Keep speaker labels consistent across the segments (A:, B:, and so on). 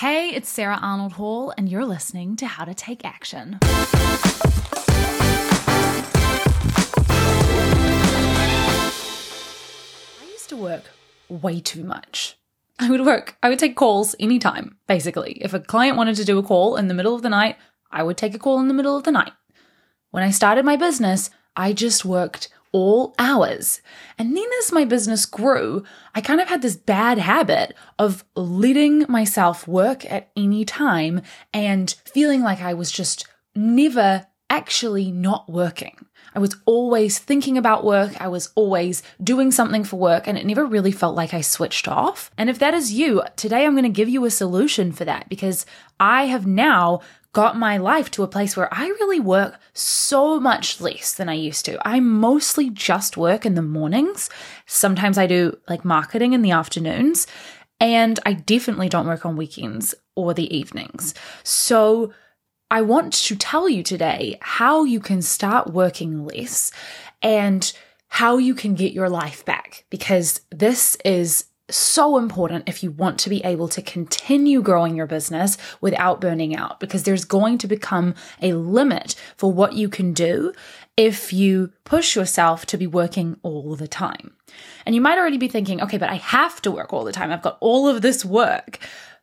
A: Hey, it's Sarah Arnold Hall, and you're listening to How to Take Action. I used to work way too much. I would work, I would take calls anytime, basically. If a client wanted to do a call in the middle of the night, I would take a call in the middle of the night. When I started my business, I just worked all hours. And then as my business grew, I kind of had this bad habit of letting myself work at any time and feeling like I was just never actually not working. I was always thinking about work. I was always doing something for work, and it never really felt like I switched off. And if that is you, today I'm going to give you a solution for that because I have now got my life to a place where I really work so much less than I used to. I mostly just work in the mornings. Sometimes I do like marketing in the afternoons, and I definitely don't work on weekends or the evenings. So I want to tell you today how you can start working less and how you can get your life back because this is so important if you want to be able to continue growing your business without burning out because there's going to become a limit for what you can do if you push yourself to be working all the time. And you might already be thinking, okay, but I have to work all the time. I've got all of this work.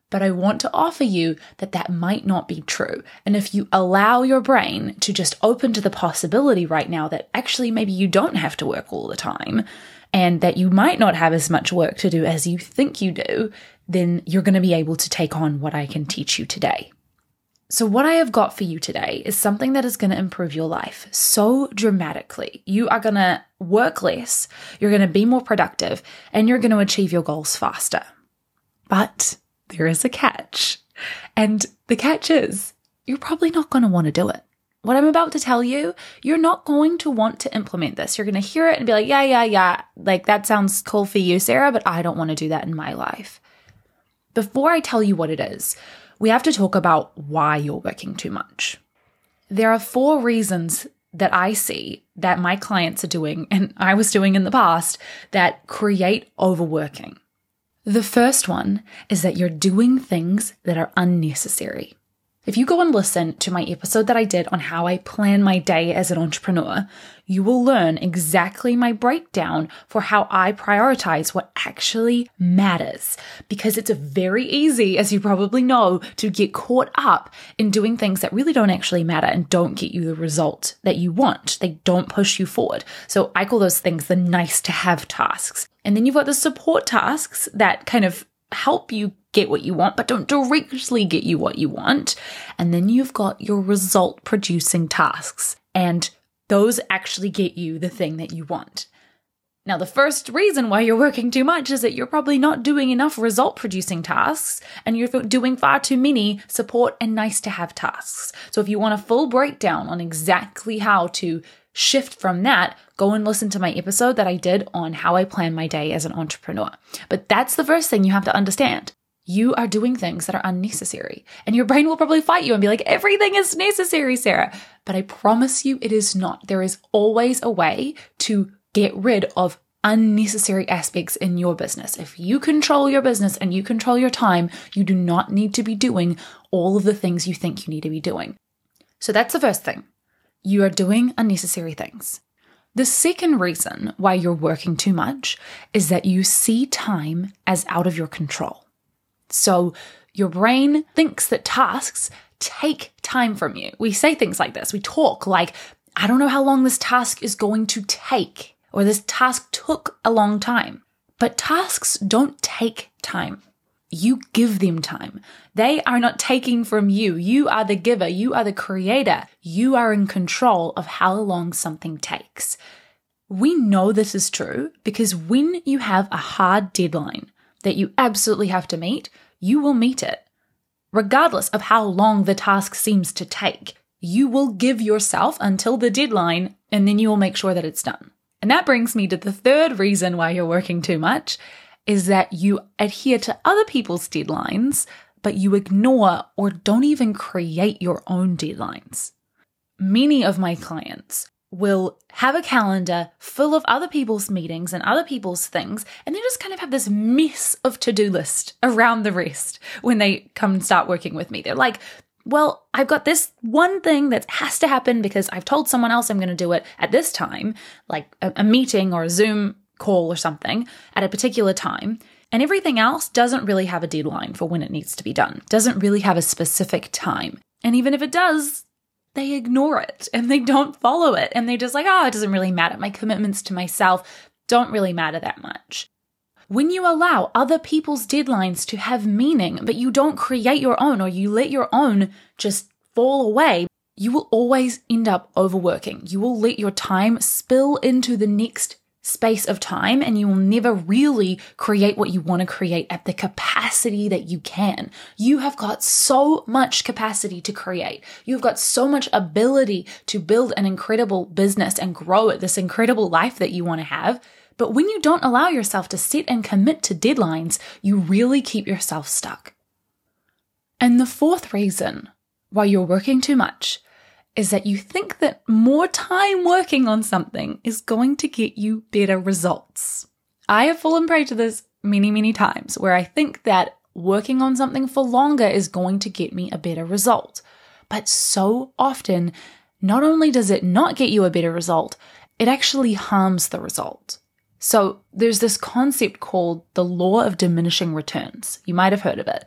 A: But I want to offer you that that might not be true. And if you allow your brain to just open to the possibility right now that actually maybe you don't have to work all the time, and that you might not have as much work to do as you think you do, then you're going to be able to take on what I can teach you today. So, what I have got for you today is something that is going to improve your life so dramatically. You are going to work less, you're going to be more productive, and you're going to achieve your goals faster. But there is a catch. And the catch is you're probably not going to want to do it what I'm about to tell you, you're not going to want to implement this. You're going to hear it and be like, yeah, yeah, yeah. Like that sounds cool for you, Sarah, but I don't want to do that in my life. Before I tell you what it is, we have to talk about why you're working too much. There are four reasons that I see that my clients are doing and I was doing in the past that create overworking. The first one is that you're doing things that are unnecessary. If you go and listen to my episode that I did on how I plan my day as an entrepreneur, you will learn exactly my breakdown for how I prioritize what actually matters. Because it's very easy, as you probably know, to get caught up in doing things that really don't actually matter and don't get you the result that you want. They don't push you forward. So I call those things the nice to have tasks. And then you've got the support tasks that kind of help you get what you want, but don't directly get you what you want. And then you've got your result producing tasks, and those actually get you the thing that you want. Now, the first reason why you're working too much is that you're probably not doing enough result producing tasks and you're doing far too many support and nice to have tasks. So, if you want a full breakdown on exactly how to shift from that, go and listen to my episode that I did on how I plan my day as an entrepreneur. But that's the first thing you have to understand you are doing things that are unnecessary. And your brain will probably fight you and be like, everything is necessary, Sarah. But I promise you, it is not. There is always a way to get rid of unnecessary aspects in your business. If you control your business and you control your time, you do not need to be doing all of the things you think you need to be doing. So that's the first thing. You are doing unnecessary things. The second reason why you're working too much is that you see time as out of your control. So your brain thinks that tasks take time from you. We say things like this. We talk like, I don't know how long this task is going to take, or this task took a long time. But tasks don't take time. You give them time. They are not taking from you. You are the giver. You are the creator. You are in control of how long something takes. We know this is true because when you have a hard deadline that you absolutely have to meet, you will meet it. Regardless of how long the task seems to take, you will give yourself until the deadline and then you will make sure that it's done. And that brings me to the third reason why you're working too much is that you adhere to other people's deadlines, but you ignore or don't even create your own deadlines. Many of my clients will have a calendar full of other people's meetings and other people's things, and they just kind of have this mess of to do list around the rest when they come and start working with me. They're like, well, I've got this one thing that has to happen because I've told someone else I'm going to do it at this time, like a, a meeting or a Zoom call or something at a particular time. And everything else doesn't really have a deadline for when it needs to be done, doesn't really have a specific time. And even if it does, they ignore it and they don't follow it. And they're just like, oh, it doesn't really matter. My commitments to myself don't really matter that much. When you allow other people's deadlines to have meaning, but you don't create your own or you let your own just fall away, you will always end up overworking. You will let your time spill into the next space of time and you will never really create what you want to create at the capacity that you can. You have got so much capacity to create. You've got so much ability to build an incredible business and grow it, this incredible life that you want to have. But when you don't allow yourself to sit and commit to deadlines, you really keep yourself stuck. And the fourth reason why you're working too much is that you think that more time working on something is going to get you better results. I have fallen prey to this many, many times where I think that working on something for longer is going to get me a better result. But so often, not only does it not get you a better result, it actually harms the result. So there's this concept called the law of diminishing returns. You might have heard of it.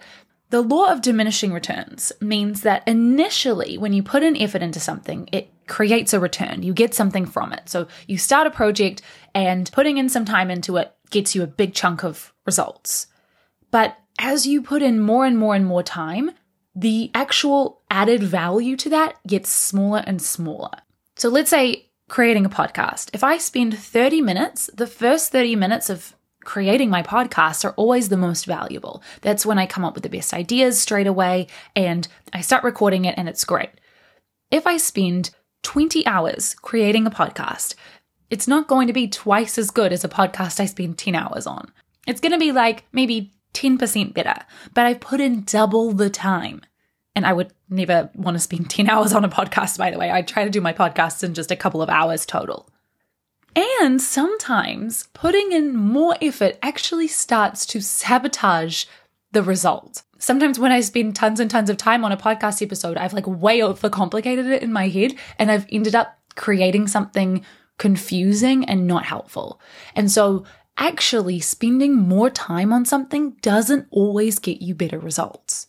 A: The law of diminishing returns means that initially, when you put an effort into something, it creates a return. You get something from it. So you start a project and putting in some time into it gets you a big chunk of results. But as you put in more and more and more time, the actual added value to that gets smaller and smaller. So let's say creating a podcast. If I spend 30 minutes, the first 30 minutes of creating my podcasts are always the most valuable. That's when I come up with the best ideas straight away and I start recording it and it's great. If I spend 20 hours creating a podcast, it's not going to be twice as good as a podcast I spend 10 hours on. It's going to be like maybe 10% better, but I've put in double the time. And I would never want to spend 10 hours on a podcast, by the way. I try to do my podcasts in just a couple of hours total. And sometimes putting in more effort actually starts to sabotage the result. Sometimes when I spend tons and tons of time on a podcast episode, I've like way overcomplicated it in my head and I've ended up creating something confusing and not helpful. And so actually spending more time on something doesn't always get you better results.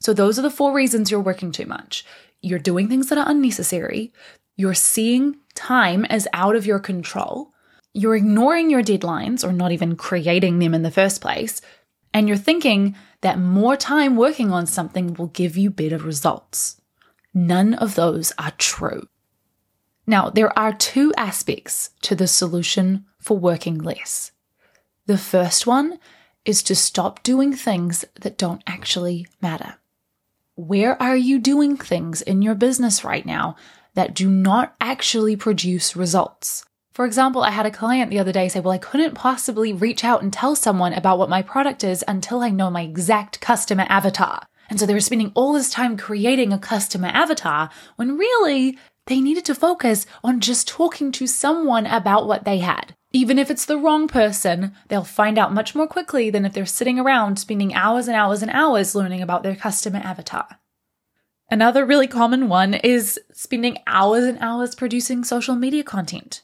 A: So those are the four reasons you're working too much. You're doing things that are unnecessary. You're seeing time as out of your control. You're ignoring your deadlines or not even creating them in the first place. And you're thinking that more time working on something will give you better results. None of those are true. Now, there are two aspects to the solution for working less. The first one is to stop doing things that don't actually matter. Where are you doing things in your business right now that do not actually produce results. For example, I had a client the other day say, Well, I couldn't possibly reach out and tell someone about what my product is until I know my exact customer avatar. And so they were spending all this time creating a customer avatar when really they needed to focus on just talking to someone about what they had. Even if it's the wrong person, they'll find out much more quickly than if they're sitting around spending hours and hours and hours learning about their customer avatar. Another really common one is spending hours and hours producing social media content.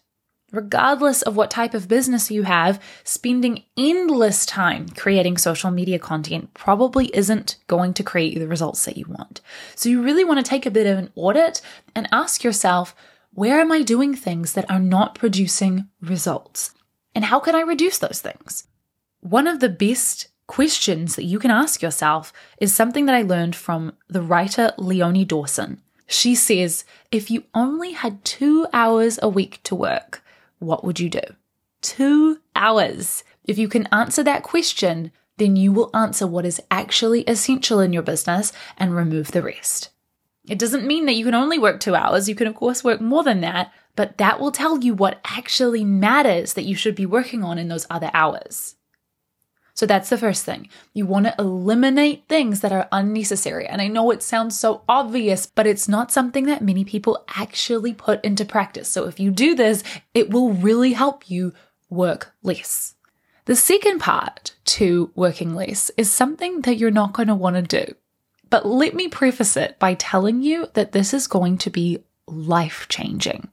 A: Regardless of what type of business you have, spending endless time creating social media content probably isn't going to create the results that you want. So, you really want to take a bit of an audit and ask yourself where am I doing things that are not producing results? And how can I reduce those things? One of the best questions that you can ask yourself is something that I learned from the writer Leonie Dawson. She says, if you only had two hours a week to work, what would you do? Two hours. If you can answer that question, then you will answer what is actually essential in your business and remove the rest. It doesn't mean that you can only work two hours. You can, of course, work more than that, but that will tell you what actually matters that you should be working on in those other hours. So that's the first thing. You want to eliminate things that are unnecessary. And I know it sounds so obvious, but it's not something that many people actually put into practice. So if you do this, it will really help you work less. The second part to working less is something that you're not going to want to do. But let me preface it by telling you that this is going to be life changing.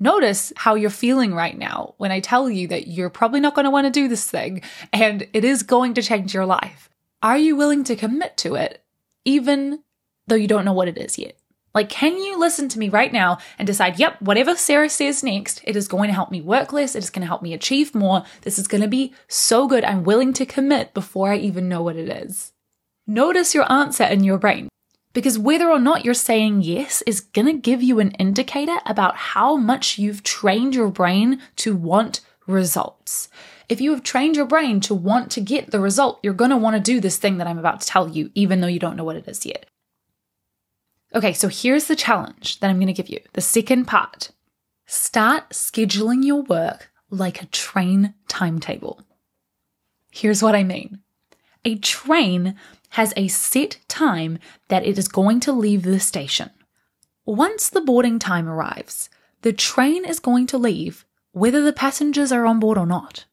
A: Notice how you're feeling right now when I tell you that you're probably not going to want to do this thing and it is going to change your life. Are you willing to commit to it even though you don't know what it is yet? Like, can you listen to me right now and decide, yep, whatever Sarah says next, it is going to help me work less. It is going to help me achieve more. This is going to be so good. I'm willing to commit before I even know what it is. Notice your answer in your brain. Because whether or not you're saying yes is going to give you an indicator about how much you've trained your brain to want results. If you have trained your brain to want to get the result, you're going to want to do this thing that I'm about to tell you, even though you don't know what it is yet. Okay, so here's the challenge that I'm going to give you. The second part start scheduling your work like a train timetable. Here's what I mean a train has a set time that it is going to leave the station. Once the boarding time arrives, the train is going to leave whether the passengers are on board or not.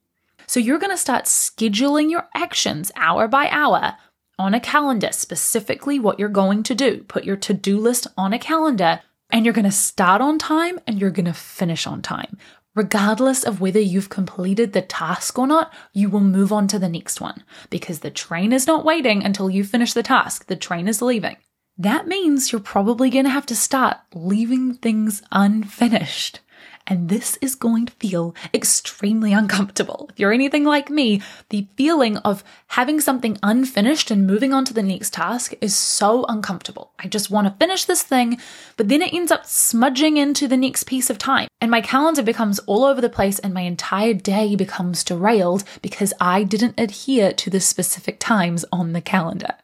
A: So you're going to start scheduling your actions hour by hour on a calendar, specifically what you're going to do. Put your to do list on a calendar, and you're going to start on time and you're going to finish on time. Regardless of whether you've completed the task or not, you will move on to the next one because the train is not waiting until you finish the task. The train is leaving. That means you're probably going to have to start leaving things unfinished. And this is going to feel extremely uncomfortable. If you're anything like me, the feeling of having something unfinished and moving on to the next task is so uncomfortable. I just want to finish this thing, but then it ends up smudging into the next piece of time. And my calendar becomes all over the place and my entire day becomes derailed because I didn't adhere to the specific times on the calendar.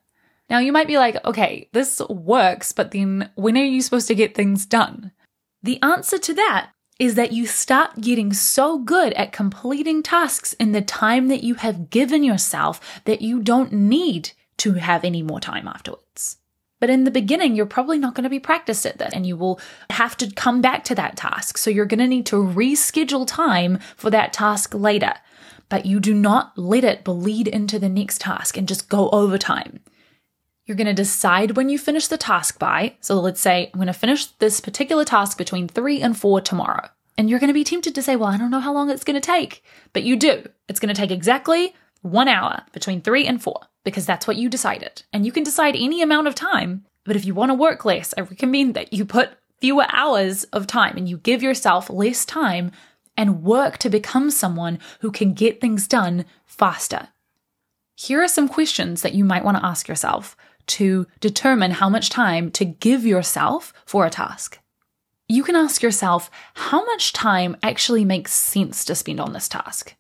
A: Now you might be like, okay, this works, but then when are you supposed to get things done? The answer to that is that you start getting so good at completing tasks in the time that you have given yourself that you don't need to have any more time afterwards. But in the beginning, you're probably not going to be practiced at this and you will have to come back to that task. So you're going to need to reschedule time for that task later. But you do not let it bleed into the next task and just go overtime. You're going to decide when you finish the task by. So let's say I'm going to finish this particular task between three and four tomorrow. And you're going to be tempted to say, well, I don't know how long it's going to take. But you do. It's going to take exactly one hour between three and four because that's what you decided. And you can decide any amount of time. But if you want to work less, I recommend that you put fewer hours of time and you give yourself less time and work to become someone who can get things done faster. Here are some questions that you might want to ask yourself to determine how much time to give yourself for a task. You can ask yourself how much time actually makes sense to spend on this task.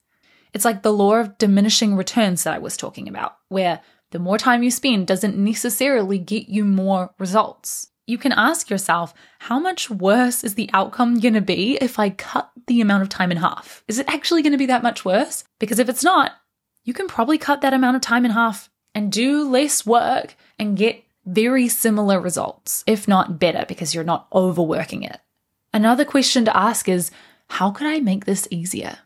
A: It's like the law of diminishing returns that I was talking about, where the more time you spend doesn't necessarily get you more results. You can ask yourself, how much worse is the outcome going to be if I cut the amount of time in half? Is it actually going to be that much worse? Because if it's not, you can probably cut that amount of time in half and do less work and get very similar results, if not better, because you're not overworking it. Another question to ask is how could I make this easier?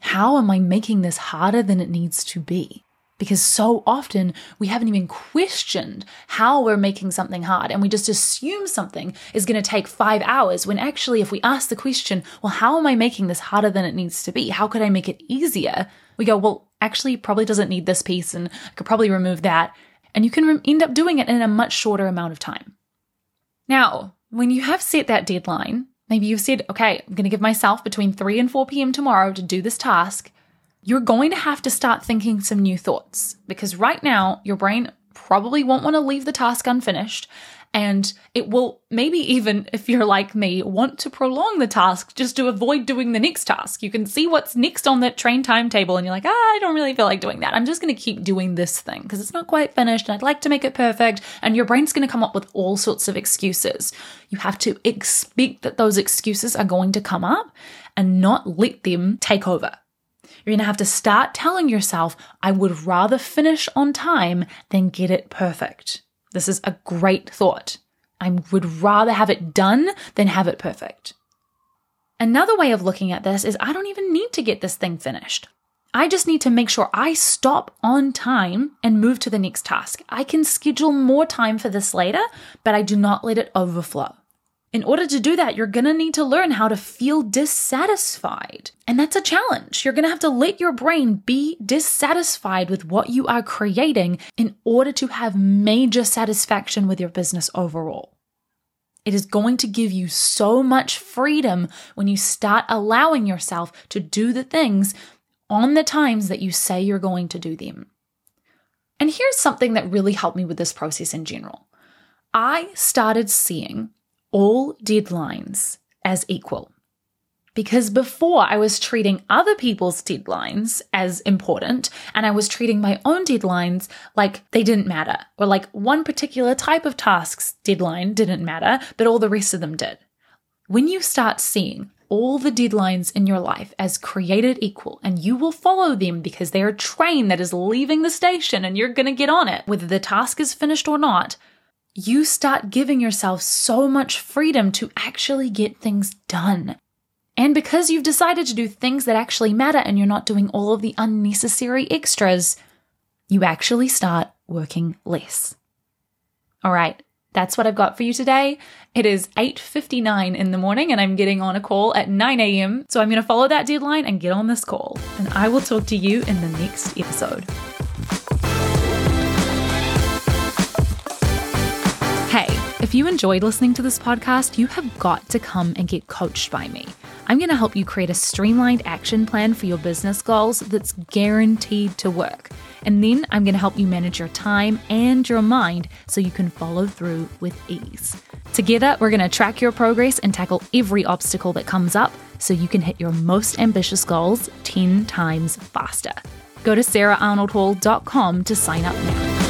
A: How am I making this harder than it needs to be? Because so often we haven't even questioned how we're making something hard and we just assume something is going to take five hours when actually, if we ask the question, well, how am I making this harder than it needs to be? How could I make it easier? We go, well, actually, probably doesn't need this piece and I could probably remove that and you can re- end up doing it in a much shorter amount of time. Now, when you have set that deadline, maybe you've said, okay, I'm going to give myself between 3 and 4 p.m. tomorrow to do this task, you're going to have to start thinking some new thoughts because right now your brain probably won't want to leave the task unfinished and it will maybe even, if you're like me, want to prolong the task just to avoid doing the next task. You can see what's next on that train timetable and you're like, ah, I don't really feel like doing that. I'm just going to keep doing this thing because it's not quite finished and I'd like to make it perfect. And your brain's going to come up with all sorts of excuses. You have to expect that those excuses are going to come up and not let them take over. You're going to have to start telling yourself, I would rather finish on time than get it perfect. This is a great thought. I would rather have it done than have it perfect. Another way of looking at this is I don't even need to get this thing finished. I just need to make sure I stop on time and move to the next task. I can schedule more time for this later, but I do not let it overflow. In order to do that, you're gonna need to learn how to feel dissatisfied. And that's a challenge. You're gonna have to let your brain be dissatisfied with what you are creating in order to have major satisfaction with your business overall. It is going to give you so much freedom when you start allowing yourself to do the things on the times that you say you're going to do them. And here's something that really helped me with this process in general. I started seeing all deadlines as equal. Because before I was treating other people's deadlines as important, and I was treating my own deadlines like they didn't matter, or like one particular type of task's deadline didn't matter, but all the rest of them did. When you start seeing all the deadlines in your life as created equal, and you will follow them because they're a train that is leaving the station and you're gonna get on it, whether the task is finished or not, you start giving yourself so much freedom to actually get things done. And because you've decided to do things that actually matter and you're not doing all of the unnecessary extras, you actually start working less. All right, that's what I've got for you today. It is 8:59 in the morning and I'm getting on a call at 9 a.m. So I'm going to follow that deadline and get on this call. And I will talk to you in the next episode. If you enjoyed listening to this podcast, you have got to come and get coached by me. I'm going to help you create a streamlined action plan for your business goals that's guaranteed to work. And then I'm going to help you manage your time and your mind so you can follow through with ease. Together, we're going to track your progress and tackle every obstacle that comes up so you can hit your most ambitious goals 10 times faster. Go to saraharnoldhall.com to sign up now.